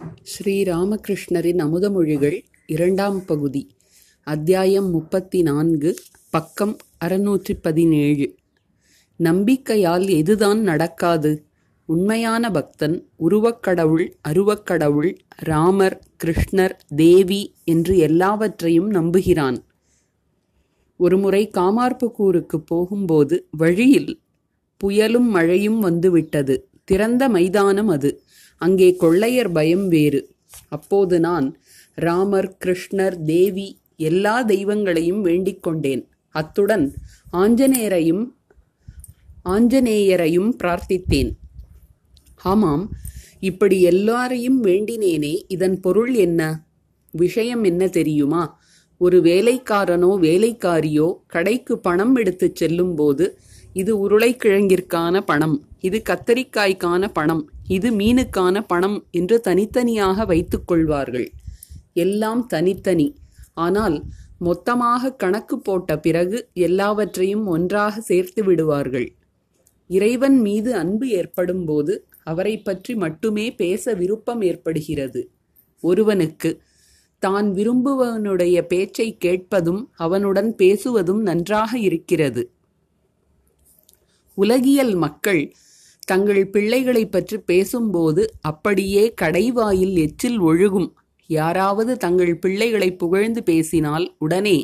ஸ்ரீராமகிருஷ்ணரின் அமுதமொழிகள் இரண்டாம் பகுதி அத்தியாயம் முப்பத்தி நான்கு பக்கம் அறுநூற்றி பதினேழு நம்பிக்கையால் எதுதான் நடக்காது? உண்மையான பக்தன் உருவக்கடவுள் அருவக்கடவுள் ராமர் கிருஷ்ணர் தேவி என்று எல்லாவற்றையும் நம்புகிறான். ஒருமுறை காமார்புக்கூருக்கு போகும்போது வழியில் புயலும் மழையும் வந்துவிட்டது. திறந்த மைதானம் அது. அங்கே கொள்ளையர் பயம் வேறு. அப்போது நான் ராமர் கிருஷ்ணர் தேவி எல்லா தெய்வங்களையும் வேண்டிக் கொண்டேன் அத்துடன் ஆஞ்சநேயரையும் ஆஞ்சநேயரையும் பிரார்த்தித்தேன். ஆமாம் இப்படி எல்லாரையும் வேண்டினேனே இதன் பொருள் என்ன? விஷயம் என்ன தெரியுமா? ஒரு வேலைக்காரனோ வேலைக்காரியோ கடைக்கு பணம் எடுத்துச் செல்லும்போது இது உருளைக்கிழங்கிற்கான பணம் இது கத்தரிக்காய்க்கான பணம் இது மீனுக்கான பணம் என்று தனித்தனியாக வைத்துக்கொள்வார்கள். எல்லாம் தனித்தனி. ஆனால் மொத்தமாக கணக்கு போட்ட பிறகு எல்லாவற்றையும் ஒன்றாக சேர்த்து விடுவார்கள். இறைவன் மீது அன்பு ஏற்படும்போது அவரை பற்றி மட்டுமே பேச விருப்பம் ஏற்படுகிறது. ஒருவனுக்கு தான் விரும்புவனுடைய பேச்சை கேட்பதும் அவனுடன் பேசுவதும் நன்றாக இருக்கிறது. உலகியல் மக்கள் தங்கள் பிள்ளைகளை பற்றி பேசும்போது அப்படியே கடைவாயில் எச்சில் ஒழுகும். யாராவது தங்கள் பிள்ளைகளை புகழ்ந்து பேசினால் உடனே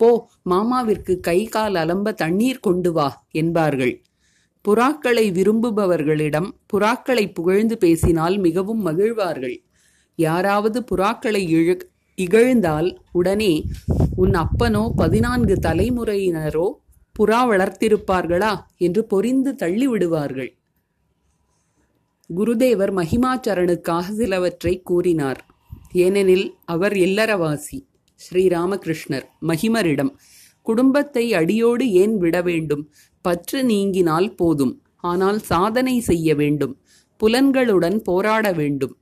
போ மாமாவிற்கு கை கால் அலம்ப தண்ணீர் கொண்டு வா என்பார்கள். புறாக்களை விரும்புபவர்களிடம் புறாக்களை புகழ்ந்து பேசினால் மிகவும் மகிழ்வார்கள். யாராவது புறாக்களை இழு இகழ்ந்தால் உடனே உன் அப்பனோ பதினான்கு தலைமுறையினரோ புறா வளர்த்திருப்பார்களா? என்று பொறிந்து தள்ளிவிடுவார்கள். குருதேவர் மகிமாச்சரனுக்காக சிலவற்றை கூறினார். ஏனெனில் அவர் இல்லறவாசி. ஸ்ரீராமகிருஷ்ணர் மகிமரிடம் குடும்பத்தை அடியோடு ஏன் விட வேண்டும்? பற்று நீங்கினால் போதும். ஆனால் சாதனை செய்ய வேண்டும். புலன்களுடன் போராட வேண்டும்.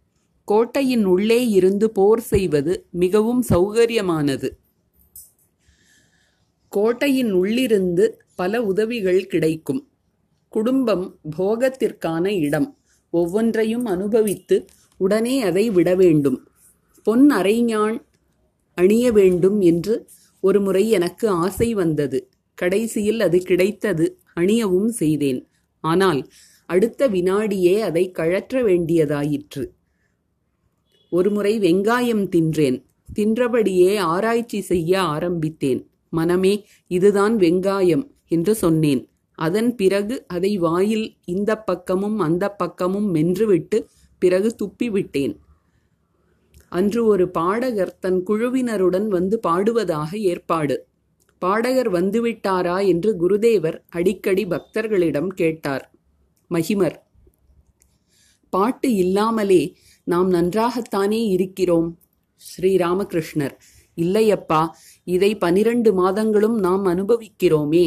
கோட்டையின் உள்ளே இருந்து போர் செய்வது மிகவும் சௌகரியமானது. கோட்டையின் உள்ளிருந்து பல உதவிகள் கிடைக்கும். குடும்பம் போகத்திற்கான இடம். ஒவ்வொன்றையும் அனுபவித்து உடனே அதை விட வேண்டும். பொன் அரைஞான் அணிய வேண்டும் என்று ஒரு முறை எனக்கு ஆசை வந்தது. கடைசியில் அது கிடைத்தது அணியவும் செய்தேன். ஆனால் அடுத்த வினாடியே அதை கழற்ற வேண்டியதாயிற்று. ஒருமுறை வெங்காயம் தின்றேன். தின்றபடியே ஆராய்ச்சி செய்ய ஆரம்பித்தேன். மனமே இதுதான் வெங்காயம் என்று சொன்னேன். அதன் பிறகு அதை வாயில் இந்த பக்கமும் அந்த பக்கமும் மென்றுவிட்டு பிறகு துப்பிவிட்டேன். அன்று ஒரு பாடகர் தன் குழுவினருடன் வந்து பாடுவதாக ஏற்பாடு. பாடகர் வந்துவிட்டாரா என்று குருதேவர் அடிக்கடி பக்தர்களிடம் கேட்டார். மகிமர் பாட்டு இல்லாமலே நாம் நன்றாகத்தானே இருக்கிறோம். ஸ்ரீராமகிருஷ்ணர் இல்லையப்பா இதை பனிரண்டு மாதங்களும் நாம் அனுபவிக்கிறோமே.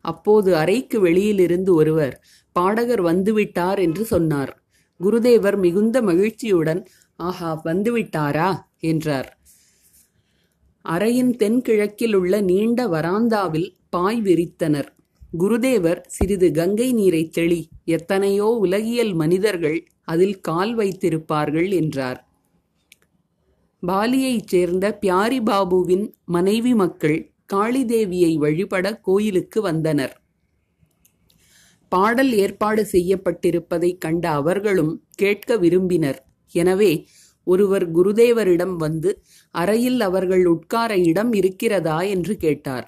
அப்போது அறைக்கு வெளியிலிருந்து ஒருவர் பாடகர் வந்துவிட்டார் என்று சொன்னார். குருதேவர் மிகுந்த மகிழ்ச்சியுடன் ஆஹா வந்துவிட்டாரா? என்றார். அறையின் தென்கிழக்கில் உள்ள நீண்ட வராந்தாவில் பாய் விரித்தனர். குருதேவர் சிறிது கங்கை நீரை தெளி எத்தனையோ உலகியல் மனிதர்கள் அதில் கால் வைத்திருப்பார்கள் என்றார். பாலியைச் சேர்ந்த பியாரி பாபுவின் மனைவி மக்கள் காளிதேவியை வழிபட கோயிலுக்கு வந்தனர். பாடல் ஏற்பாடு செய்யப்பட்டிருப்பதைக் கண்ட அவர்களும் கேட்க விரும்பினர். எனவே ஒருவர் குருதேவரிடம் வந்து அறையில் அவர்கள் உட்கார இடம் இருக்கிறதா? என்று கேட்டார்.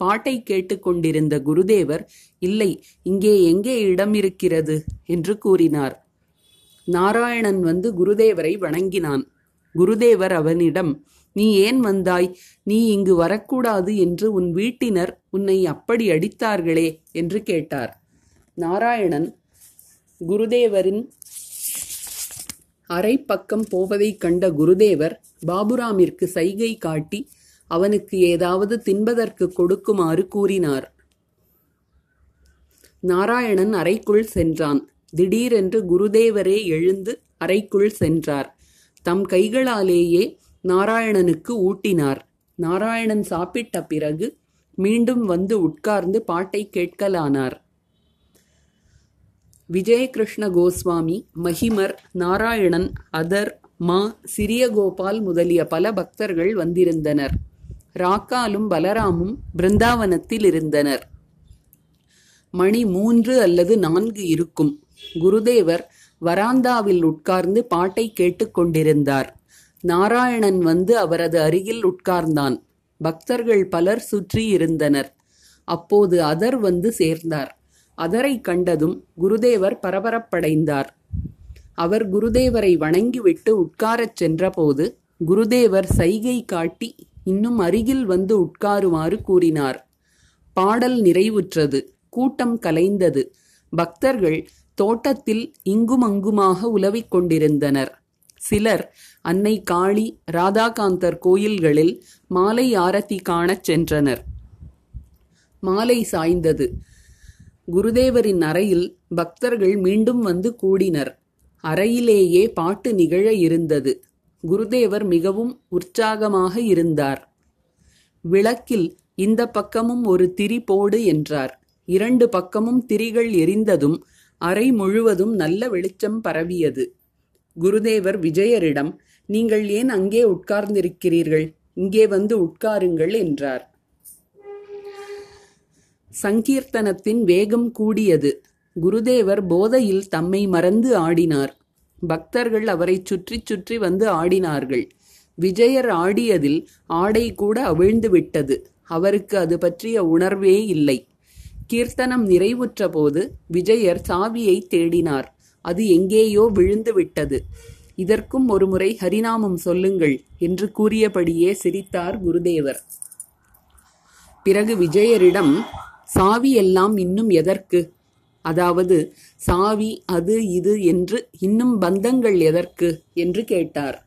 பாட்டை கேட்டுக்கொண்டிருந்த குருதேவர் இல்லை இங்கே எங்கே இடம் இருக்கிறது? என்று கூறினார். நாராயணன் வந்து குருதேவரை வணங்கினான். குருதேவர் அவனிடம் நீ ஏன் வந்தாய்? நீ இங்கு வரக்கூடாது என்று உன் வீட்டினர் உன்னை அப்படி அடித்தார்களே என்று கேட்டார். நாராயணன் குருதேவரின் அரை பக்கம் போவதைக் கண்ட குருதேவர் பாபுராமிற்கு சைகை காட்டி அவனுக்கு ஏதாவது தின்பதற்கு கொடுக்குமாறு கூறினார். நாராயணன் அறைக்குள் சென்றான். திடீரென்று குருதேவரே எழுந்து அறைக்குள் சென்றார். தம் கைகளாலேயே நாராயணனுக்கு ஊட்டினார். நாராயணன் சாப்பிட்ட பிறகு மீண்டும் வந்து உட்கார்ந்து பாட்டை கேட்கலானார். விஜயகிருஷ்ண கோஸ்வாமி மஹிமர் நாராயணன் அதர் மா சிறிய கோபால் முதலிய பல பக்தர்கள் வந்திருந்தனர். ராக்காலும் பலராமும் பிருந்தாவனத்தில் இருந்தனர். மணி மூன்று அல்லது நான்கு இருக்கும். குருதேவர் வராந்தாவில் உட்கார்ந்து பாட்டை கேட்டுக்கொண்டிருந்தார் நாராயணன் வந்து அவரது அருகில் உட்கார்ந்தான். பக்தர்கள் பலர் சுற்றி இருந்தனர். அப்போது அதர் வந்து சேர்ந்தார். அதரை கண்டதும் குருதேவர் பரபரப்படைந்தார். அவர் குருதேவரை வணங்கிவிட்டு உட்காரச் சென்றபோது குருதேவர் சைகை காட்டி இன்னும் அருகில் வந்து உட்காருமாறு கூறினார். பாடல் நிறைவுற்றது. கூட்டம் கலைந்தது. பக்தர்கள் தோட்டத்தில் இங்குமங்குமாக உலவிக் கொண்டிருந்தனர். சிலர் அன்னை காளி ராதாகாந்தர் கோயில்களில் மாலை ஆரத்தி காணச் சென்றனர். மாலை சாய்ந்தது. குருதேவரின் அறையில் பக்தர்கள் மீண்டும் வந்து கூடினர். அறையிலேயே பாட்டு நிகழ இருந்தது. குருதேவர் மிகவும் உற்சாகமாக இருந்தார். விளக்கில் இந்த பக்கமும் ஒரு திரி போடு என்றார். இரண்டு பக்கமும் திரிகள் எரிந்ததும் அறை முழுவதும் நல்ல வெளிச்சம் பரவியது. குருதேவர் விஜயரிடம் நீங்கள் ஏன் அங்கே உட்கார்ந்திருக்கிறீர்கள்? இங்கே வந்து உட்காருங்கள் என்றார். சங்கீர்த்தனத்தின் வேகம் கூடியது. குருதேவர் போதையில் தம்மை மறந்து ஆடினார். பக்தர்கள் அவரை சுற்றி சுற்றி வந்து ஆடினார்கள். விஜயர் ஆடியதில் ஆடை கூட அவிழ்ந்து விட்டது. அவருக்கு அது பற்றிய உணர்வே இல்லை. கீர்த்தனம் நிறைவுற்ற போது விஜயர் சாவியை தேடினார். அது எங்கேயோ விழுந்து விட்டது. இதற்கும் ஒருமுறை ஹரிநாமம் சொல்லுங்கள் என்று கூறியபடியே சிரித்தார் குருதேவர். பிறகு விஜயரிடம் சாவி எல்லாம் இன்னும் எதற்கு? அதாவது சாவி அது இது என்று இன்னும் பந்தங்கள் எதற்கு? என்று கேட்டார்.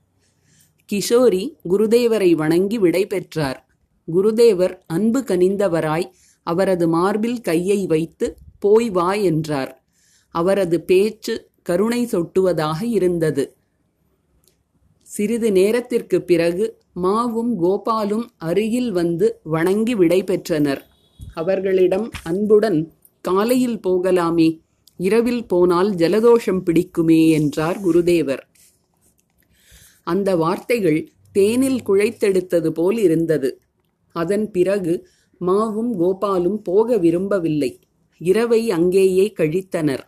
கிஷோரி குருதேவரை வணங்கி விடை பெற்றார். குருதேவர் அன்பு கனிந்தவராய் அவரது மார்பில் கையை வைத்து போய் வா என்றார். அவரது பேச்சு கருணை சொட்டுவதாக இருந்தது. சிறிது நேரத்திற்கு பிறகு மாவும் கோபாலும் அருகில் வந்து வணங்கி விடைபெற்றனர். அவர்களிடம் அன்புடன் காலையில் போகலாமே இரவில் போனால் ஜலதோஷம் பிடிக்குமே என்றார் குருதேவர். அந்த வார்த்தைகள் தேனில் குழைத்தெடுத்தது போல் இருந்தது. அதன் பிறகு மாவும் கோபாலும் போக விரும்பவில்லை. இரவை அங்கேயே கழித்தனர்.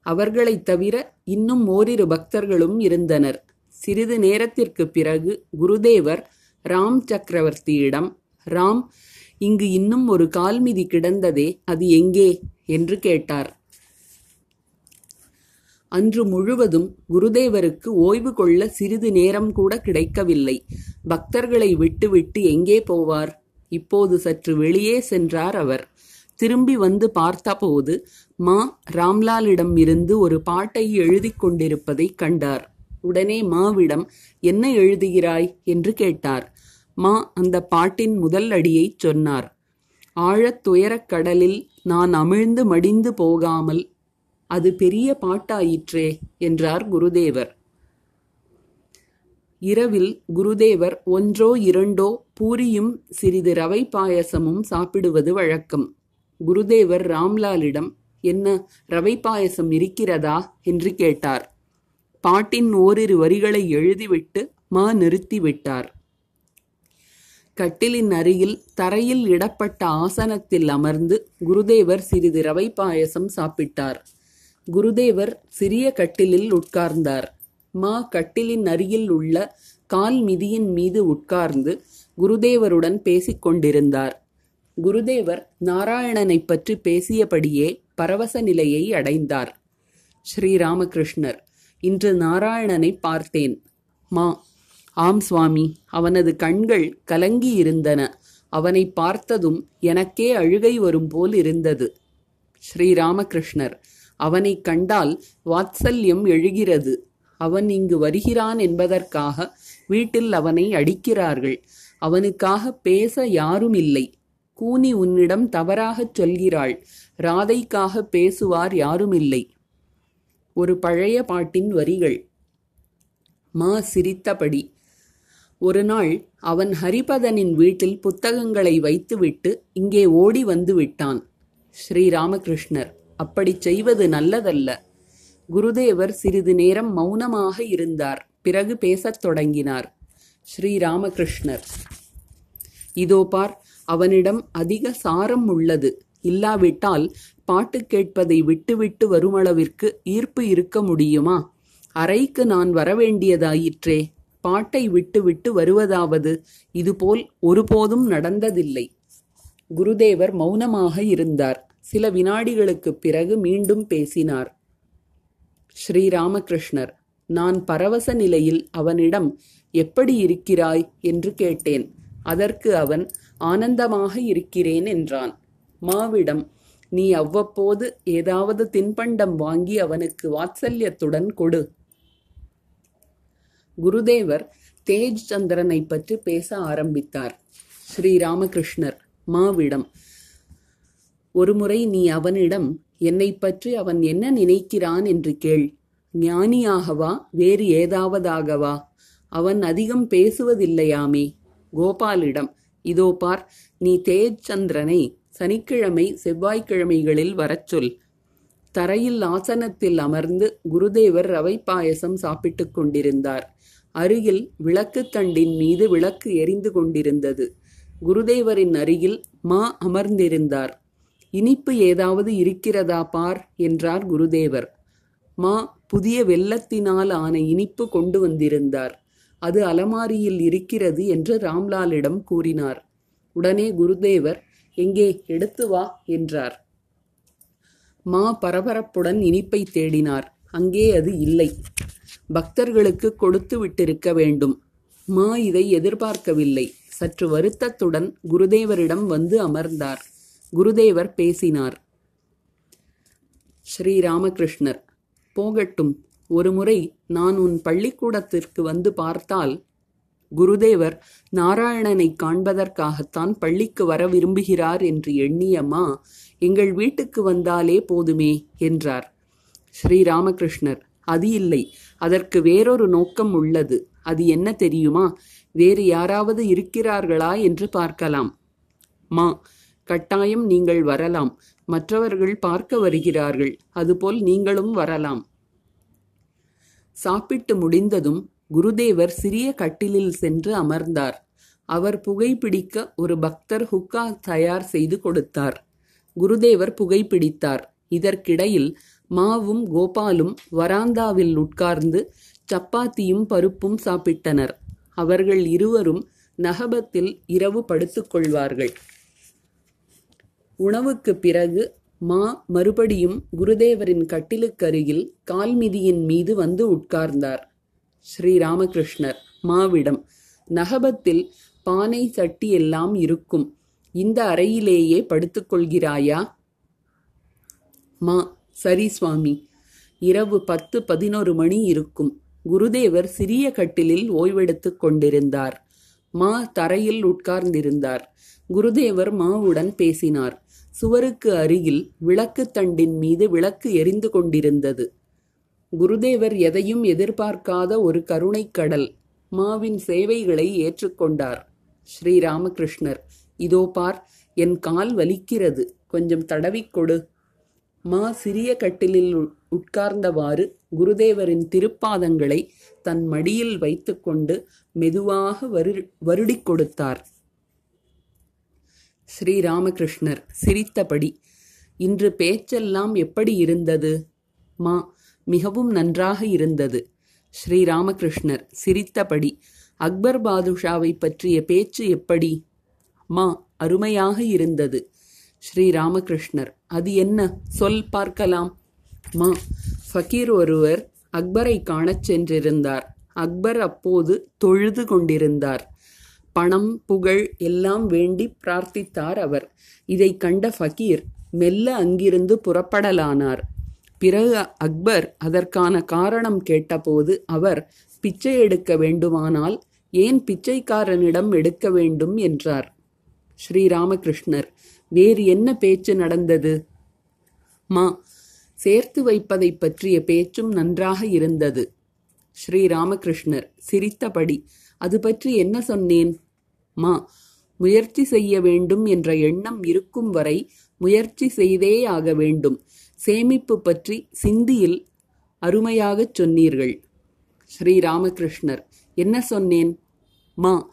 அவர்களைத் தவிர இன்னும் ஓரிரு பக்தர்களும் இருந்தனர். சிறிது நேரத்திற்கு பிறகு குருதேவர் ராம் சக்கரவர்த்தியிடம் ராம் இங்கு இன்னும் ஒரு கால்மிதி கிடந்ததே அது எங்கே? என்று கேட்டார். அன்று முழுவதும் குருதேவருக்கு ஓய்வு கொள்ள சிறிது நேரம் கூட கிடைக்கவில்லை. பக்தர்களை விட்டுவிட்டு எங்கே போவார்? இப்போது சற்று வெளியே சென்றார் அவர். திரும்பி வந்து பார்த்தபோது மா ராம்லாலிடம் இருந்து ஒரு பாட்டை எழுதி கொண்டிருப்பதைக் கண்டார். உடனே மாவிடம் என்ன எழுதுகிறாய்? என்று கேட்டார். மா அந்த பாட்டின் முதல் அடியைச் சொன்னார். ஆழத் துயரக் கடலில் நான் அமிழ்ந்து மடிந்து போகாமல் அது பெரிய பாட்டாயிற்றே என்றார் குருதேவர். இரவில் குருதேவர் ஒன்றோ இரண்டோ பூரியும் சிறிது ரவை பாயசமும் சாப்பிடுவது வழக்கம். குருதேவர் ராம்லாலிடம் என்ன ரவை பாயசம் இருக்கிறதா? என்று கேட்டார். பாட்டின் ஓரிரு வரிகளை எழுதிவிட்டு மா நிறுத்திவிட்டார் கட்டிலின் அருகில் தரையில் இடப்பட்ட ஆசனத்தில் அமர்ந்து குருதேவர் சிறிது ரவை பாயசம் சாப்பிட்டார். குருதேவர் சிறிய கட்டிலில் உட்கார்ந்தார். மா கட்டிலின் அருகில் உள்ள கால் மிதியின் மீது உட்கார்ந்து குருதேவருடன் பேசிக் கொண்டிருந்தார். குருதேவர் நாராயணனைப் பற்றி பேசியபடியே பரவச நிலையை அடைந்தார். ஸ்ரீராமகிருஷ்ணர் இன்று நாராயணனை பார்த்தேன். மா ஆம் சுவாமி அவனது கண்கள் கலங்கி இருந்தன அவனை பார்த்ததும் எனக்கே அழுகை வரும் போல் இருந்தது. ஸ்ரீராமகிருஷ்ணர் அவனை கண்டால் வாத்சல்யம் எழுகிறது. அவன் இங்கு வருகிறான் என்பதற்காக வீட்டில் அவனை அடிக்கிறார்கள். அவனுக்காக பேச யாரும் இல்லை கூனி உன்னிடம் தவறாகச் சொல்கிறாள். ராதைக்காக பேசுவார் யாருமில்லை. ஒரு பழைய பாட்டின் வரிகள். மா சிரித்தபடி. ஒரு நாள் அவன் ஹரிபதனின் வீட்டில் புத்தகங்களை வைத்துவிட்டு இங்கே ஓடி வந்து விட்டான். ஸ்ரீராமகிருஷ்ணர் அப்படிச் செய்வது நல்லதல்ல. குருதேவர் சிறிது நேரம் மௌனமாக இருந்தார். பிறகு பேசத் தொடங்கினார். ஸ்ரீராமகிருஷ்ணர். இதோ பார் அவனிடம் அதிக சாரம் உள்ளது. இல்லாவிட்டால் பாட்டு கேட்பதை விட்டுவிட்டு வருமளவிற்கு ஈர்ப்பு இருக்க முடியுமா? அறைக்கு நான் வரவேண்டியதாயிற்றே. பாட்டை விட்டுவிட்டு வருவதாவது இதுபோல் ஒருபோதும் நடந்ததில்லை. குருதேவர் மௌனமாக இருந்தார். சில வினாடிகளுக்குப் பிறகு மீண்டும் பேசினார். ஸ்ரீராமகிருஷ்ணர் நான் பரவச நிலையில் அவனிடம் எப்படி இருக்கிறாய்? என்று கேட்டேன். அதற்கு அவன் ஆனந்தமாக இருக்கிறேன் என்றான். மாவிடம் நீ அவ்வப்போது ஏதாவது தின்பண்டம் வாங்கி அவனுக்கு வாத்சல்யத்துடன் கொடு. குருதேவர் தேஜ் சந்திரனை பற்றி பேச ஆரம்பித்தார். ஸ்ரீராமகிருஷ்ணர் மாவிடம் ஒருமுறை நீ அவனிடம் என்னை பற்றி அவன் என்ன நினைக்கிறான் என்று கேள். ஞானியாகவா வேறு ஏதாவதாகவா? அவன் அதிகம் பேசுவதில்லையாமே. கோபாலிடம் இதோ பார் நீ தேஜ் சந்திரனை சனிக்கிழமை செவ்வாய்க்கிழமைகளில் வரச் சொல். தரையில் ஆசனத்தில் அமர்ந்து குருதேவர் ரவை பாயசம் சாப்பிட்டுக் கொண்டிருந்தார். அருகில் விளக்குத்தண்டின் மீது விளக்கு எரிந்து கொண்டிருந்தது. குருதேவரின் அருகில் மா அமர்ந்திருந்தார். இனிப்பு ஏதாவது இருக்கிறதா பார்? என்றார் குருதேவர். மா புதிய வெள்ளத்தினால் ஆன இனிப்பு கொண்டு வந்திருந்தார். அது அலமாரியில் இருக்கிறது என்று ராம்லாலிடம் கூறினார். உடனே குருதேவர் எங்கே எடுத்து வா என்றார். மா பரபரப்புடன் இனிப்பை தேடினார். அங்கே அது இல்லை. பக்தர்களுக்கு கொடுத்து விட்டிருக்க வேண்டும். மா இதை எதிர்பார்க்கவில்லை. சற்று வருத்தத்துடன் குருதேவரிடம் வந்து அமர்ந்தார். குருதேவர் பேசினார். ஸ்ரீராமகிருஷ்ணர் போகட்டும். ஒருமுறை நான் உன் பள்ளிக்கூடத்திற்கு வந்து பார்த்தால் குருதேவர் நாராயணனை காண்பதற்காகத்தான் பள்ளிக்கு வர விரும்புகிறார் என்று எண்ணியம்மா எங்கள் வீட்டுக்கு வந்தாலே போதுமே என்றார். ஸ்ரீராமகிருஷ்ணர் அது இல்லை அதற்கு வேறொரு நோக்கம் உள்ளது. அது என்ன தெரியுமா? வேறு யாராவது இருக்கிறார்களா என்று பார்க்கலாம். மா கட்டாயம் நீங்கள் வரலாம். மற்றவர்கள் பார்க்க வருகிறார்கள். அதுபோல் நீங்களும் வரலாம். சாப்பிட்டு முடிந்ததும் குருதேவர் சிறிய கட்டிலில் சென்று அமர்ந்தார். அவர் புகைப்பிடிக்க ஒரு பக்தர் ஹுக்கா தயார் செய்து கொடுத்தார். குருதேவர் புகைப்பிடித்தார் இதற்கிடையில் மாவும் கோபாலும் வராந்தாவில் உட்கார்ந்து சப்பாத்தியும் பருப்பும் சாப்பிட்டனர். அவர்கள் இருவரும் நகபத்தில் இரவு படுத்துக்கொள்வார்கள் உணவுக்கு பிறகு மா மறுபடியும் குருதேவரின் கட்டிலுக்கருகில் கால்மிதியின் மீது வந்து உட்கார்ந்தார். ஸ்ரீராமகிருஷ்ணர் மாவிடம். நகபத்தில் பானை சட்டி எல்லாம் இருக்கும். இந்த அறையிலேயே படுத்துக்கொள்கிறாயா மா சரி சுவாமி. இரவு பத்து பதினொரு மணி இருக்கும். குருதேவர் சிறிய கட்டிலில் ஓய்வெடுத்துக் கொண்டிருந்தார். மா தரையில் உட்கார்ந்திருந்தார். குருதேவர் மாவுடன் பேசினார். சுவருக்கு அருகில் விளக்கு தண்டின் மீது விளக்கு எரிந்து கொண்டிருந்தது. குருதேவர் எதையும் எதிர்பார்க்காத ஒரு கருணைக் கடல் மாவின் சேவைகளை ஏற்றுக்கொண்டார். ஸ்ரீராமகிருஷ்ணர் இதோ பார் என் கால் வலிக்கிறது கொஞ்சம் தடவிக்கொடு மா சிறிய கட்டிலில் உட்கார்ந்தவாறு குருதேவரின் திருப்பாதங்களை தன் மடியில் வைத்துக்கொண்டு மெதுவாக வரு வருடிக் கொடுத்தார். ஸ்ரீராமகிருஷ்ணர் சிரித்தபடி இன்று பேச்செல்லாம் எப்படி இருந்தது? மா மிகவும் நன்றாக இருந்தது. ஸ்ரீராமகிருஷ்ணர் சிரித்தபடி அக்பர் பாதுஷாவை பற்றிய பேச்சு எப்படி? மா அருமையாக இருந்தது. ஸ்ரீராமகிருஷ்ணர் அது என்ன? சொல் பார்க்கலாம். மா ஃபக்கீர் ஒருவர் அக்பரை காணச் சென்றிருந்தார். அக்பர் அப்போது தொழுது கொண்டிருந்தார். பணம் புகழ் எல்லாம் வேண்டி பிரார்த்தித்தார் அவர். இதை கண்ட ஃபக்கீர் மெல்ல அங்கிருந்து புறப்படலானார். பிறகு அக்பர் அதற்கான காரணம் கேட்டபோது அவர் பிச்சை எடுக்க வேண்டுமானால் ஏன் பிச்சைக்காரனிடம் எடுக்க வேண்டும் என்றார். ஸ்ரீராமகிருஷ்ணர் வேறு என்ன பேச்சு நடந்தது? மா சேர்த்து வைப்பதை பற்றிய பேச்சும் நன்றாக இருந்தது. ஸ்ரீராமகிருஷ்ணர் சிரித்தபடி அது பற்றி என்ன சொன்னேன்? மா முயற்சி செய்ய வேண்டும் என்ற எண்ணம் இருக்கும் வரை முயற்சி செய்தே ஆக வேண்டும். சேமிப்பு பற்றி சிந்தியில் அருமையாகச் சொன்னீர்கள். ஸ்ரீ ராமகிருஷ்ணர் என்ன சொன்னேன்? மா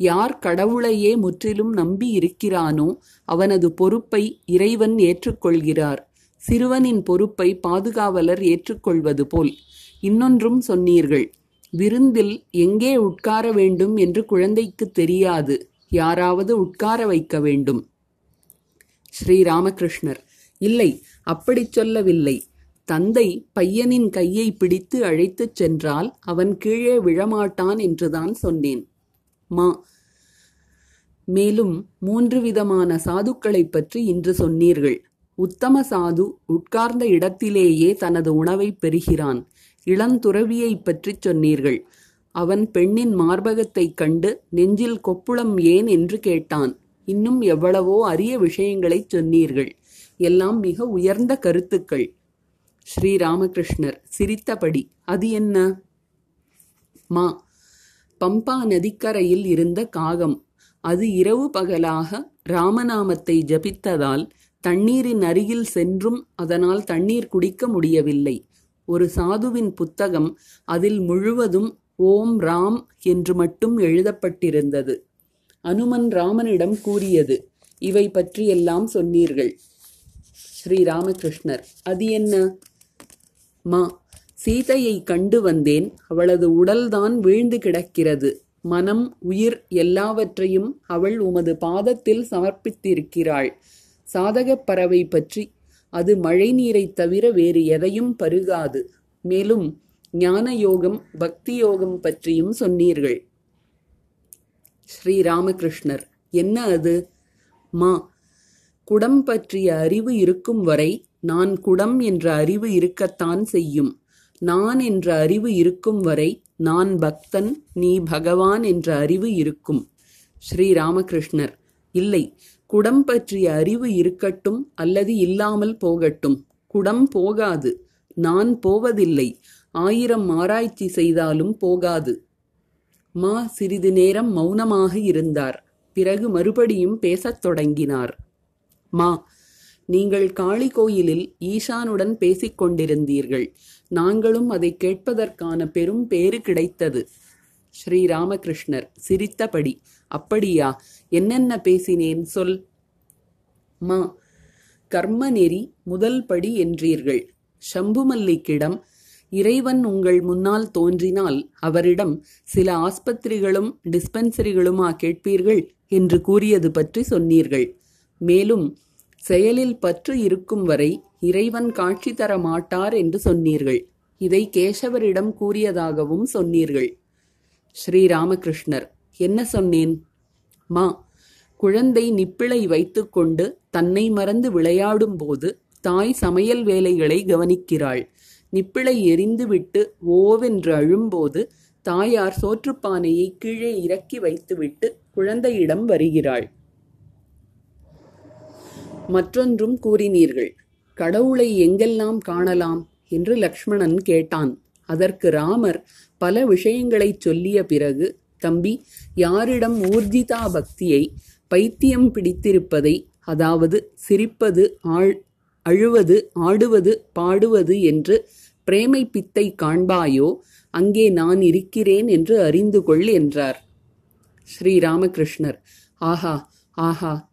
யார் கடவுளையே முற்றிலும் நம்பி இருக்கிறானோ அவனது பொறுப்பை இறைவன் ஏற்றுக்கொள்கிறார். சிறுவனின் பொறுப்பை பாதுகாவலர் ஏற்றுக்கொள்வது போல். இன்னொன்றும் சொன்னீர்கள். விருந்தில் எங்கே உட்கார வேண்டும் என்று குழந்தைக்கு தெரியாது. யாராவது உட்கார வைக்க வேண்டும். ஸ்ரீ ராமகிருஷ்ணர் இல்லை அப்படிச் சொல்லவில்லை. தந்தை பையனின் கையை பிடித்து அழைத்துச் சென்றால் அவன் கீழே விழமாட்டான் என்றுதான் சொன்னேன். மா மேலும் மூன்று விதமான சாதுக்களைப் பற்றி இன்று சொன்னீர்கள். உத்தம சாது உட்கார்ந்த இடத்திலேயே தனது உணவைப் பெறுகிறான். இளந்துறவியைப் பற்றிச் சொன்னீர்கள். அவன் பெண்ணின் மார்பகத்தைக் கண்டு நெஞ்சில் கொப்புளம் ஏன் என்று கேட்டான். இன்னும் எவ்வளவோ அரிய விஷயங்களைச் சொன்னீர்கள். எல்லாம் மிக உயர்ந்த கருத்துக்கள். ஸ்ரீராமகிருஷ்ணர் சிரித்தபடி அது என்ன? மா பம்பா நதிக்கரையில் இருந்த காகம். அது இரவு பகலாக ராமநாமத்தை ஜபித்ததால் தண்ணீரின் அருகில் சென்றும் அதனால் தண்ணீர் குடிக்க முடியவில்லை. ஒரு சாதுவின் புத்தகம் அதில் முழுவதும் ஓம் ராம் என்று மட்டும் எழுதப்பட்டிருந்தது. அனுமன் ராமனிடம் கூறியது இவை பற்றியெல்லாம் சொன்னீர்கள். ஸ்ரீ ராமகிருஷ்ணர் அது என்ன? மா சீதையை கண்டு வந்தேன். அவளது உடல்தான் வீழ்ந்து கிடக்கிறது. மனம் உயிர் எல்லாவற்றையும் அவள் உமது பாதத்தில் சமர்ப்பித்திருக்கிறாள். சாதகப் பறவை பற்றி அது மழை நீரைத் தவிர வேறு எதையும் பருகாது. மேலும் ஞான யோகம் பக்தி யோகம் பற்றியும் சொன்னீர்கள். ஸ்ரீ ராமகிருஷ்ணர் என்ன அது? மா குடம் பற்றிய அறிவு இருக்கும் வரை நான் குடம் என்ற அறிவு இருக்கத்தான் செய்யும். நான் என்ற அறிவு இருக்கும் வரை நான் பக்தன் நீ பகவான் என்ற அறிவு இருக்கும். ஸ்ரீ ராமகிருஷ்ணர் இல்லை குடம் பற்றிய அறிவு இருக்கட்டும் அல்லது இல்லாமல் போகட்டும். குடம் போகாது. நான் போவதில்லை. ஆயிரம் ஆராய்ச்சி செய்தாலும் போகாது. மா சிறிது நேரம் மௌனமாக இருந்தார். பிறகு மறுபடியும் பேசத் தொடங்கினார். மா நீங்கள் காளி கோயிலில் ஈசானுடன் பேசிக் கொண்டிருந்தீர்கள். நாங்களும் அதை கேட்பதற்கான பெரும் பேறு கிடைத்தது. ஸ்ரீ ராமகிருஷ்ணர் சிரித்தபடி அப்படியா என்னென்ன பேசினேன் சொல்? மா கர்ம நெறி முதல் படி என்றீர்கள். சம்புமல்லிக்கிடம் இறைவன் உங்கள் முன்னால் தோன்றினால் அவரிடம் சில ஆஸ்பத்திரிகளும் டிஸ்பென்சரிகளுமா கேட்பீர்கள்? என்று கூறியது பற்றி சொன்னீர்கள். மேலும் செயலில் பற்று இருக்கும் வரை இறைவன் காட்சி தர மாட்டார் என்று சொன்னீர்கள். இதை கேசவரிடம் கூறியதாகவும் சொன்னீர்கள். ஸ்ரீ ராமகிருஷ்ணர் என்ன சொன்னேன்? மா குழந்தை நிப்பிளை வைத்துக்கொண்டு தன்னை மறந்து விளையாடும் போது தாய் சமையல் வேலைகளை கவனிக்கிறாள். நிப்பிளை எரிந்துவிட்டு ஓவென்று அழும்போது தாயார் சோற்றுப்பானையை கீழே இறக்கி வைத்துவிட்டு குழந்தையிடம் வருகிறாள். மற்றொன்றும் கூறினீர்கள். கடவுளை எங்கெல்லாம் காணலாம்? என்று லக்ஷ்மணன் கேட்டான். அதற்கு ராமர் பல விஷயங்களைச் சொல்லிய பிறகு தம்பி யாரிடம் ஊர்ஜிதா பக்தியை பைத்தியம் பிடித்திருப்பதை அதாவது சிரிப்பது ஆழ் அழுவது ஆடுவது பாடுவது என்று பிரேமை பித்தை காண்பாயோ அங்கே நான் இருக்கிறேன் என்று அறிந்து கொள் என்றார். ஸ்ரீ ராமகிருஷ்ணர். ஆஹா ஆஹா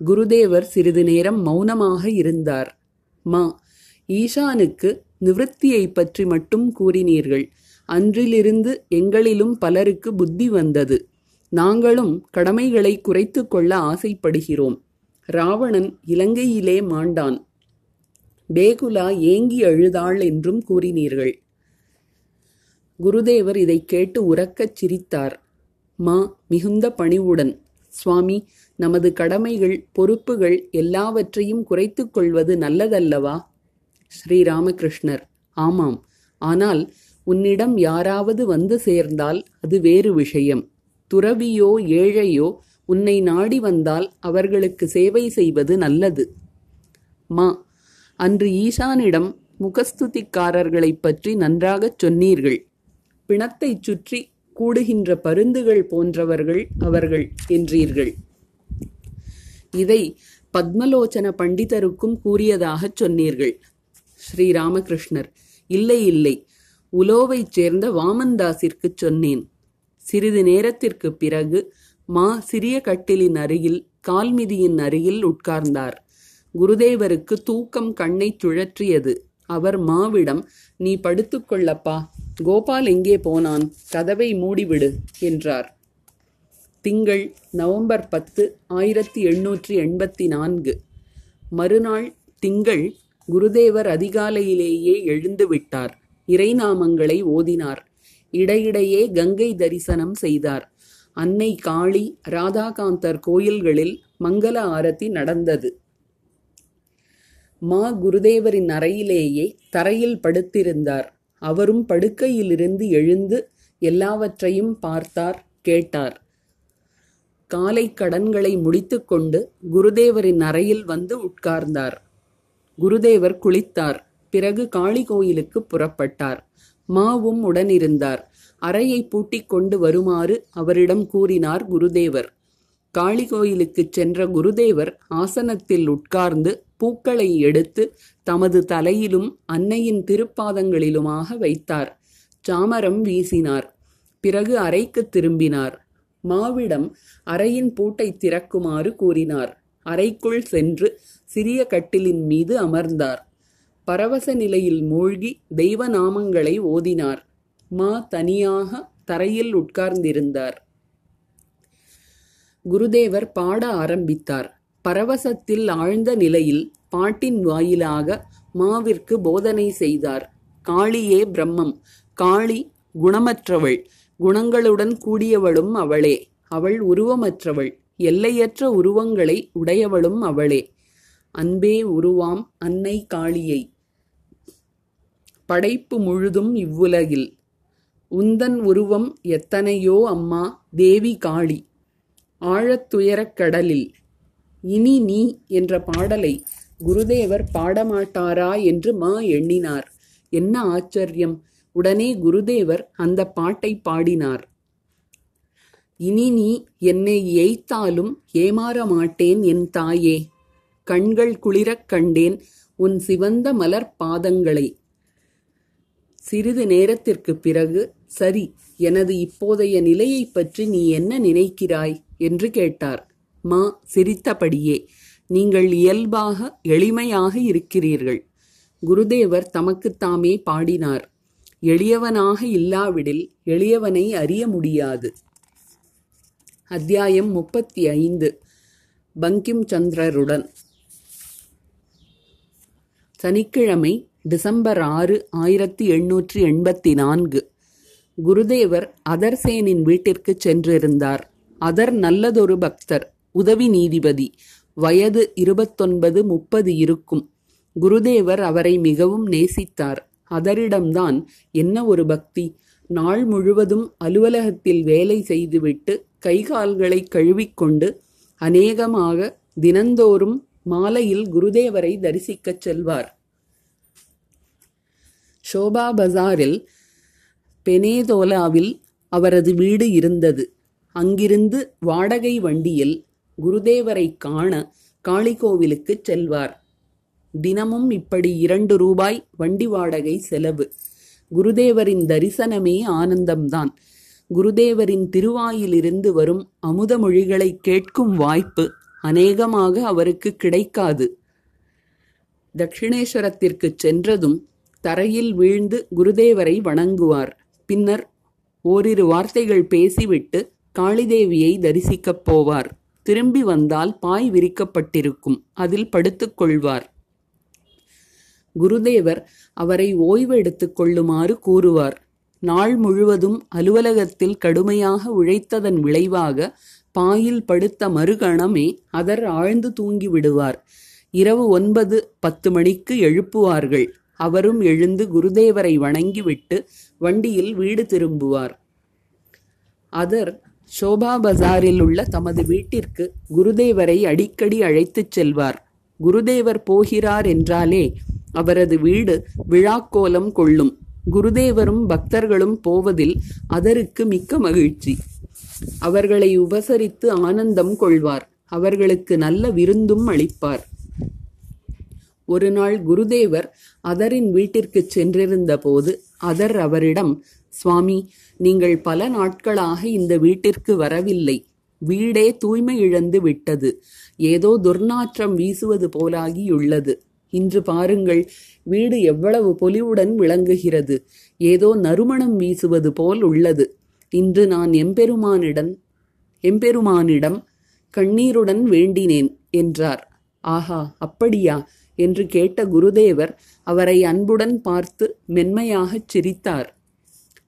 குருதேவர் சிறிது நேரம் மௌனமாக இருந்தார். மா ஈஷானுக்கு நிவൃத்தியை பற்றி மட்டும் கூறினீர்கள். அன்றிலிருந்து எங்களிலும் பலருக்கு புத்தி வந்தது. நாங்களும் கடமைகளை குறைத்து கொள்ள ஆசைப்படுகிறோம். ராவணன் இலங்கையிலே மாண்டான். பேகுலா ஏங்கி அழுதாள் என்றும் கூறினீர்கள். குருதேவர் இதை கேட்டு உறக்கச் சிரித்தார். மா மிகுந்த பணிவுடன். சுவாமி நமது கடமைகள் பொறுப்புகள் எல்லாவற்றையும் குறைத்து கொள்வது நல்லதல்லவா? ஸ்ரீராமகிருஷ்ணர். ஆமாம். ஆனால் உன்னிடம் யாராவது வந்து சேர்ந்தால் அது வேறு விஷயம். துறவியோ ஏழையோ உன்னை நாடி வந்தால் அவர்களுக்கு சேவை செய்வது நல்லது. மா. அன்று ஈசானிடம் முகஸ்துதிக்காரர்களைப் பற்றி நன்றாகச் சொன்னீர்கள். பிணத்தைச் சுற்றி கூடுகின்ற பருந்துகள் போன்றவர்கள் அவர்கள் என்றீர்கள். இதை பத்மலோச்சன பண்டிதருக்கும் கூறியதாகச் சொன்னீர்கள். ஸ்ரீராமகிருஷ்ணர் இல்லை இல்லை உலோவைச் சேர்ந்த வாமன்தாசிற்குச் சொன்னேன். சிறிது நேரத்திற்குப் பிறகு மா சிறிய கட்டிலின் அருகில் கால்மிதியின் அருகில் உட்கார்ந்தார். குருதேவருக்கு தூக்கம் கண்ணைச் சுழற்றியது அவர் மாவிடம் நீ படுத்துக்கொள்ளப்பா கோபால் எங்கே போனான்? கதவை மூடிவிடு என்றார். திங்கள் நவம்பர் பத்து ஆயிரத்தி எண்ணூற்றி எண்பத்தி நான்கு. மறுநாள் திங்கள் குருதேவர் அதிகாலையிலேயே எழுந்து விட்டார். இறைநாமங்களை ஓதினார். இடையிடையே கங்கை தரிசனம் செய்தார். அன்னை காளி ராதாகாந்தர் கோயில்களில் மங்கள ஆரத்தி நடந்தது. மா குருதேவரின் அறையிலேயே தரையில் படுத்திருந்தார். அவரும் படுக்கையிலிருந்து எழுந்து எல்லாவற்றையும் பார்த்தார் கேட்டார். காலை கடன்களை முடித்துக்கொண்டு குருதேவரின் அறையில் வந்து உட்கார்ந்தார். குருதேவர் குளித்தார். பிறகு காளி கோயிலுக்கு புறப்பட்டார். மாவும் உடனிருந்தார். அறையை பூட்டிக் கொண்டு வருமாறு அவரிடம் கூறினார் குருதேவர். காளி கோயிலுக்குச் சென்ற குருதேவர் ஆசனத்தில் உட்கார்ந்து பூக்களை எடுத்து தமது தலையிலும் அன்னையின் திருப்பாதங்களிலுமாக வைத்தார். சாமரம் வீசினார். பிறகு அறைக்குத் திரும்பினார். மாவிடம் அறையின் பூட்டை திறக்குமாறு கூறினார். அறைக்குள் சென்று சிறிய கட்டிலின் மீது அமர்ந்தார். பரவச நிலையில் மூழ்கி தெய்வ நாமங்களை ஓதினார். மா தனியாக தரையில் உட்கார்ந்திருந்தார். குருதேவர் பாட ஆரம்பித்தார். பரவசத்தில் ஆழ்ந்த நிலையில் பாட்டின் வாயிலாக மாவிற்கு போதனை செய்தார். காளியே பிரம்மம் காளி குணமற்றவள் குணங்களுடன் கூடியவளும் அவளே. அவள் உருவமற்றவள். எல்லையற்ற உருவங்களை உடையவளும் அவளே. அன்பே உருவாம் அன்னை காளியை. படைப்பு முழுதும் இவ்வுலகில். உந்தன் உருவம் எத்தனையோ அம்மா தேவி காளி. ஆழத்துயரக் கடலில். இனி நீ என்ற பாடலை குருதேவர் பாடமாட்டாரா என்று மா எண்ணினார். என்ன ஆச்சரியம். உடனே குருதேவர் அந்த பாட்டை பாடினார். இனி நீ என்னை எய்த்தாலும் ஏமாற மாட்டேன் என் தாயே. கண்கள் குளிரக் கண்டேன் உன் சிவந்த மலர் பாதங்களை. சிறிது நேரத்திற்குப் பிறகு சரி எனது இப்போதைய நிலையைப் பற்றி நீ என்ன நினைக்கிறாய்? என்று கேட்டார். மா சிரித்தபடியே நீங்கள் இயல்பாக எளிமையாக இருக்கிறீர்கள். குருதேவர் தமக்குத்தாமே பாடினார். எளியவனாக இல்லாவிடில் எளியவனை அறிய முடியாது. அத்தியாயம் முப்பத்தி ஐந்து பங்கிம் சந்திரருடன். சனிக்கிழமை டிசம்பர் ஆறு ஆயிரத்தி எண்ணூற்றி எண்பத்தி நான்கு. குருதேவர் அதர்சேனின் வீட்டிற்குச் சென்றிருந்தார். அதர் நல்லதொரு பக்தர் உதவி நீதிபதி. வயது இருபத்தொன்பது முப்பது இருக்கும். குருதேவர் அவரை மிகவும் நேசித்தார். அதரிடம்தான் என்ன ஒரு பக்தி? நாள் முழுவதும் அலுவலகத்தில் வேலை செய்துவிட்டு கைகால்களை கழுவிக்கொண்டு அநேகமாக தினந்தோறும் மாலையில் குருதேவரை தரிசிக்கச் செல்வார். ஷோபா பஜாரில் பெனேதோலாவில் அவரது வீடு இருந்தது. அங்கிருந்து வாடகை வண்டியில் குருதேவரை காண காளிகோவிலுக்குச் செல்வார். தினமும் இப்படி இரண்டு ரூபாய் வண்டி வாடகை செலவு. குருதேவரின் தரிசனமே ஆனந்தம்தான். குருதேவரின் திருவாயிலிருந்து வரும் அமுத மொழிகளை கேட்கும் வாய்ப்பு அநேகமாக அவருக்கு கிடைக்காது. தட்சிணேஸ்வரத்திற்கு சென்றதும் தரையில் வீழ்ந்து குருதேவரை வணங்குவார். பின்னர் ஓரிரு வார்த்தைகள் பேசிவிட்டு காளிதேவியை தரிசிக்கப் போவார். திரும்பி வந்தால் பாய் விரிக்கப்பட்டிருக்கும். அதில் படுத்துக்கொள்வார் குருதேவர் அவரை ஓய்வு எடுத்துக் கொள்ளுமாறு கூறுவார். நாள் முழுவதும் அலுவலகத்தில் கடுமையாக உழைத்ததன் விளைவாக பாயில் படுத்த மறுகணமே அதர் ஆழ்ந்து தூங்கி விடுவார். இரவு ஒன்பது பத்து மணிக்கு எழுப்புவார்கள். அவரும் எழுந்து குருதேவரை வணங்கிவிட்டு வண்டியில் வீடு திரும்புவார். அதர் ஷோபா பஜாரில் உள்ள தமது வீட்டிற்கு குருதேவரை அடிக்கடி அழைத்துச் செல்வார். குருதேவர் போகிறார் என்றாலே அவரது வீடு விழாக்கோலம் கொள்ளும். குருதேவரும் பக்தர்களும் போவதில் அதருக்கு மிக்க மகிழ்ச்சி. அவர்களை உபசரித்து ஆனந்தம் கொள்வார். அவர்களுக்கு நல்ல விருந்தும் அளிப்பார். ஒரு நாள் குருதேவர் அதரின் வீட்டிற்குச் சென்றிருந்த போது அதர் அவரிடம் சுவாமி நீங்கள் பல நாட்களாக இந்த வீட்டிற்கு வரவில்லை. வீடே தூய்மை இழந்து விட்டது. ஏதோ துர்நாற்றம் வீசுவது போலாகியுள்ளது. இன்று பாருங்கள் வீடு எவ்வளவு பொலிவுடன் விளங்குகிறது. ஏதோ நறுமணம் வீசுவது போல் உள்ளது. இன்று நான் எம்பெருமானிடம் எம்பெருமானிடம் கண்ணீருடன் வேண்டினேன் என்றார். ஆஹா அப்படியா? என்று கேட்ட குருதேவர் அவரை அன்புடன் பார்த்து மென்மையாகச் சிரித்தார்.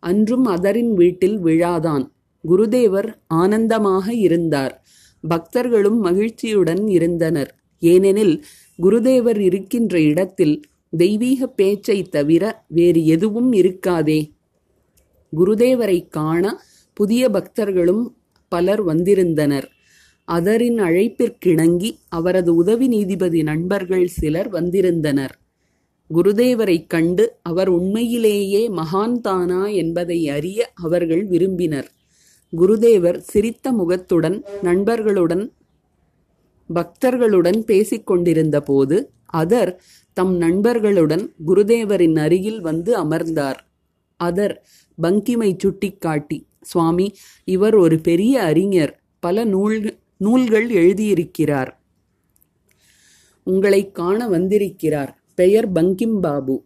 அன்றும் அதரின் வீட்டில் விழாதான். குருதேவர் ஆனந்தமாக இருந்தார். பக்தர்களும் மகிழ்ச்சியுடன் இருந்தனர். ஏனெனில் குருதேவர் இருக்கின்ற இடத்தில் தெய்வீக பேச்சை தவிர வேறு எதுவும் இருக்காதே. குருதேவரை காண புதிய பக்தர்களும் பலர் வந்திருந்தனர். அதரின் அழைப்பிற்கிணங்கி அவரது உதவி நீதிபதி நண்பர்கள் சிலர் வந்திருந்தனர். குருதேவரைக் கண்டு அவர் உண்மையிலேயே மகான்தானா என்பதை அறிய அவர்கள் விரும்பினர். குருதேவர் சிரித்த முகத்துடன் நண்பர்களுடன் பக்தர்களுடன் பேசிக் கொண்டிருந்த போது அதர் தம் நண்பர்களுடன் குருதேவரின் அருகில் வந்து அமர்ந்தார். அதர் பங்கிமை சுட்டிக்காட்டி சுவாமி இவர் ஒரு பெரிய அறிஞர். பல நூல் நூல்கள் எழுதியிருக்கிறார். உங்களை காண வந்திருக்கிறார். பெயர் பங்கிம் பாபு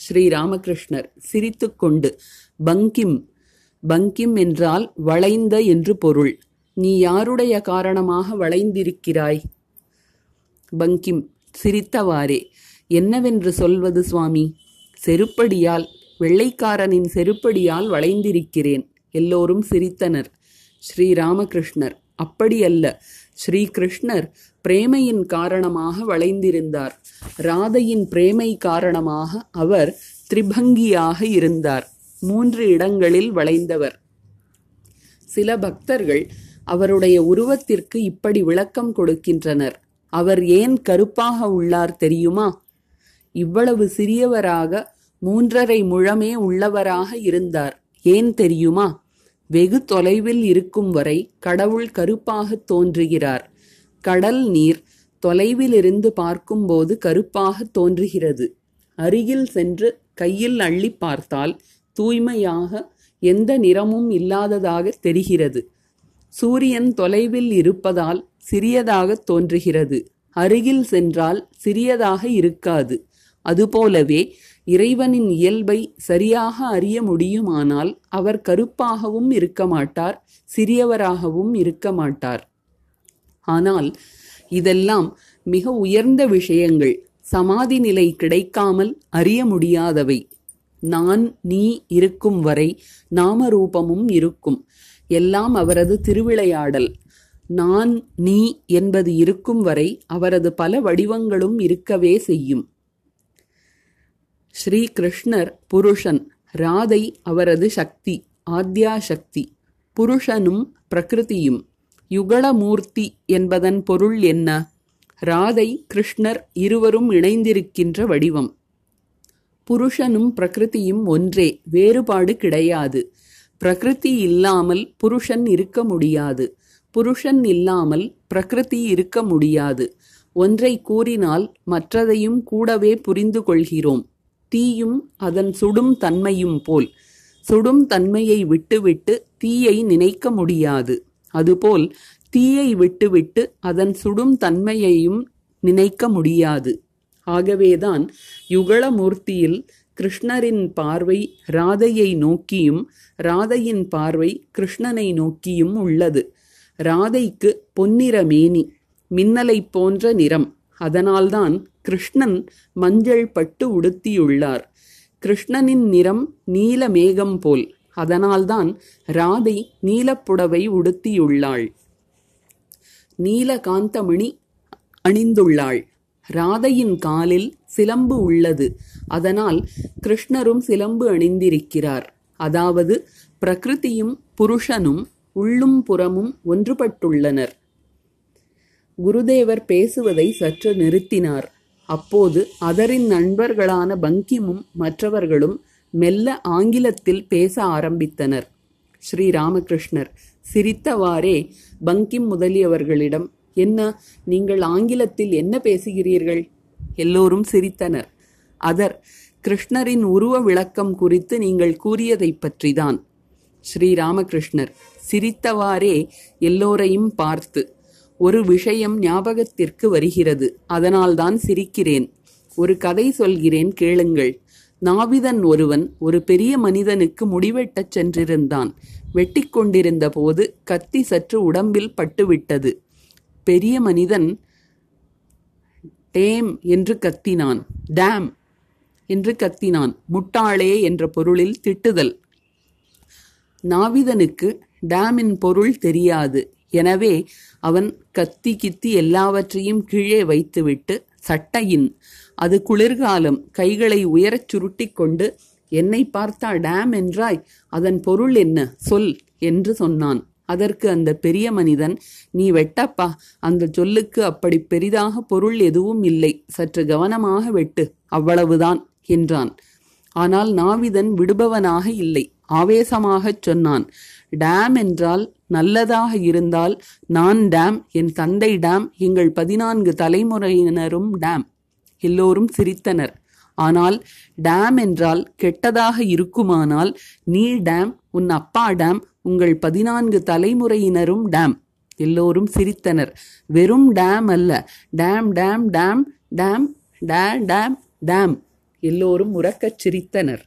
ஸ்ரீ ராமகிருஷ்ணர் சிரித்துக்கொண்டு பங்கிம் பங்கிம் என்றால் வளைந்த என்று பொருள். நீ யாருடைய காரணமாக வளைந்திருக்கிறாய்? பங்கிம் சிரித்தவாறே. என்னவென்று சொல்வது சுவாமி? செருப்படியால் வெள்ளைக்காரனின் செருப்படியால் வளைந்திருக்கிறேன். எல்லோரும் சிரித்தனர். ஸ்ரீ ராமகிருஷ்ணர் அப்படியல்ல. ஸ்ரீ கிருஷ்ணர் பிரேமையின் காரணமாக வளைந்திருந்தார். ராதையின் பிரேமை காரணமாக அவர் திரிபங்கியாக இருந்தார். மூன்று இடங்களில் வளைந்தவர். சில பக்தர்கள் அவருடைய உருவத்திற்கு இப்படி விளக்கம் கொடுக்கின்றனர். அவர் ஏன் கருப்பாக உள்ளார் தெரியுமா? இவ்வளவு சிறியவராக மூன்றரை முழமே உள்ளவராக இருந்தார். ஏன் தெரியுமா? வெகு தொலைவில் இருக்கும் வரை கடவுள் கருப்பாகத் தோன்றுகிறார். கடல் நீர் தொலைவிலிருந்து பார்க்கும்போது கருப்பாகத் தோன்றுகிறது. அருகில் சென்று கையில் அள்ளி பார்த்தால் தூய்மையாக எந்த நிறமும் இல்லாததாக தெரிகிறது. சூரியன் தொலைவில் இருப்பதால் சிறியதாகத் தோன்றுகிறது. அருகில் சென்றால் சிறியதாக இருக்காது. அதுபோலவே இறைவனின் இயல்பை சரியாக அறிய முடியுமானால் அவர் கருப்பாகவும் இருக்க மாட்டார் சிறியவராகவும் இருக்க மாட்டார். ஆனால் இதெல்லாம் மிக உயர்ந்த விஷயங்கள். சமாதி நிலை கிடைக்காமல் அறிய முடியாதவை. நான் நீ இருக்கும் வரை நாமரூபமும் இருக்கும். எல்லாம் அவரது திருவிளையாடல். நான் நீ என்பது இருக்கும் வரை அவரது பல வடிவங்களும் இருக்கவே செய்யும். ஸ்ரீ கிருஷ்ணர் புருஷன் ராதை அவரது சக்தி ஆத்யா சக்தி புருஷனும் பிரகிருதியும். யுகளமூர்த்தி என்பதன் பொருள் என்ன? ராதை கிருஷ்ணர் இருவரும் இணைந்திருக்கின்ற வடிவம். புருஷனும் பிரகிருதியும் ஒன்றே வேறுபாடு கிடையாது. பிரகிருதி இல்லாமல் புருஷன் இருக்க முடியாது. புருஷன் இல்லாமல் பிரகிருதி இருக்க முடியாது. ஒன்றை கூறினால் மற்றதையும் கூடவே புரிந்து கொள்கிறோம். தீயும் அதன் சுடும் தன்மையும் போல். சுடும் தன்மையை விட்டுவிட்டு தீயை நினைக்க முடியாது. அதுபோல் தீயை விட்டுவிட்டு அதன் சுடும் தன்மையையும் நினைக்க முடியாது. ஆகவேதான் யுகளமூர்த்தியில் கிருஷ்ணரின் பார்வை ராதையை நோக்கியும் ராதையின் பார்வை கிருஷ்ணனை நோக்கியும் உள்ளது. ராதைக்கு பொன்னிற மேனி மின்னலைப் போன்ற நிறம். அதனால்தான் கிருஷ்ணன் மஞ்சள் பட்டு உடுத்தியுள்ளார். கிருஷ்ணனின் நிறம் நீல மேகம் போல். அதனால்தான் ராதை நீலப்புடவை உடுத்தியுள்ளாள். நீல காந்தமணி அணிந்துள்ளாள். ராதையின் காலில் சிலம்பு உள்ளது. அதனால் கிருஷ்ணரும் சிலம்பு அணிந்திருக்கிறார். அதாவது பிரகிருதியும் புருஷனும் உள்ளும் புறமும் ஒன்றுபட்டுள்ளனர். குருதேவர் பேசுவதை சற்று நிறுத்தினார். அப்போது அதரின் நண்பர்களான பங்கிமும் மற்றவர்களும் மெல்ல ஆங்கிலத்தில் பேச ஆரம்பித்தனர். ஸ்ரீ ராமகிருஷ்ணர் சிரித்தவாறே பங்கிம் முதலியவர்களிடம் என்ன நீங்கள் ஆங்கிலத்தில் என்ன பேசுகிறீர்கள்? எல்லோரும் சிரித்தனர். அதர். கிருஷ்ணரின் உருவ விளக்கம் குறித்து நீங்கள் கூறியதைப் பற்றிதான். ஸ்ரீராமகிருஷ்ணர் சிரித்தவாறே எல்லோரையும் பார்த்து ஒரு விஷயம் ஞாபகத்திற்கு வருகிறது அதனால்தான் சிரிக்கிறேன். ஒரு கதை சொல்கிறேன் கேளுங்கள். நாவிதன் ஒருவன் ஒரு பெரிய மனிதனுக்கு முடிவெட்டச் சென்றிருந்தான். வெட்டி கொண்டிருந்த போது கத்தி சற்று உடம்பில் பட்டுவிட்டது. பெரிய மனிதன் டேம் என்று கத்தினான். டேம்! என்று கத்தினான். முட்டாளே என்ற பொருளில் திட்டுதல். நாவிதனுக்கு டேமின் பொருள் தெரியாது. எனவே அவன் கத்தி கித்தி எல்லாவற்றையும் கீழே வைத்துவிட்டு சட்டையின் அது குளிர்காலம் கைகளை உயரச் சுருட்டிக் கொண்டு என்னை பார்த்தா டேம் என்றாய்? அதன் பொருள் என்ன? சொல் என்று சொன்னான். அதற்கு அந்த பெரிய மனிதன் நீ வெட்டப்பா அந்த சொல்லுக்கு அப்படி பெரிதாக பொருள் எதுவும் இல்லை. சற்று கவனமாக வெட்டு. அவ்வளவுதான். என்றான். ஆனால் நாவிதன் விடுபவனாக இல்லை. ஆவேசமாகச் சொன்னான் டேம் என்றால் நல்லதாக இருந்தால் நான் டேம் என் தந்தை டேம் எங்கள் பதினான்கு தலைமுறையினரும் டேம் எல்லோரும் சிரித்தனர். ஆனால் டேம் என்றால் கெட்டதாக இருக்குமானால் நீ டேம் உன் அப்பா டேம் உங்கள் பதினான்கு தலைமுறையினரும் டேம் எல்லோரும் சிரித்தனர். வெறும் டேம் அல்ல. டேம் டேம் டேம் டேம் டே டேம் டேம் எல்லோரும் உறக்கச் சிரித்தனர்.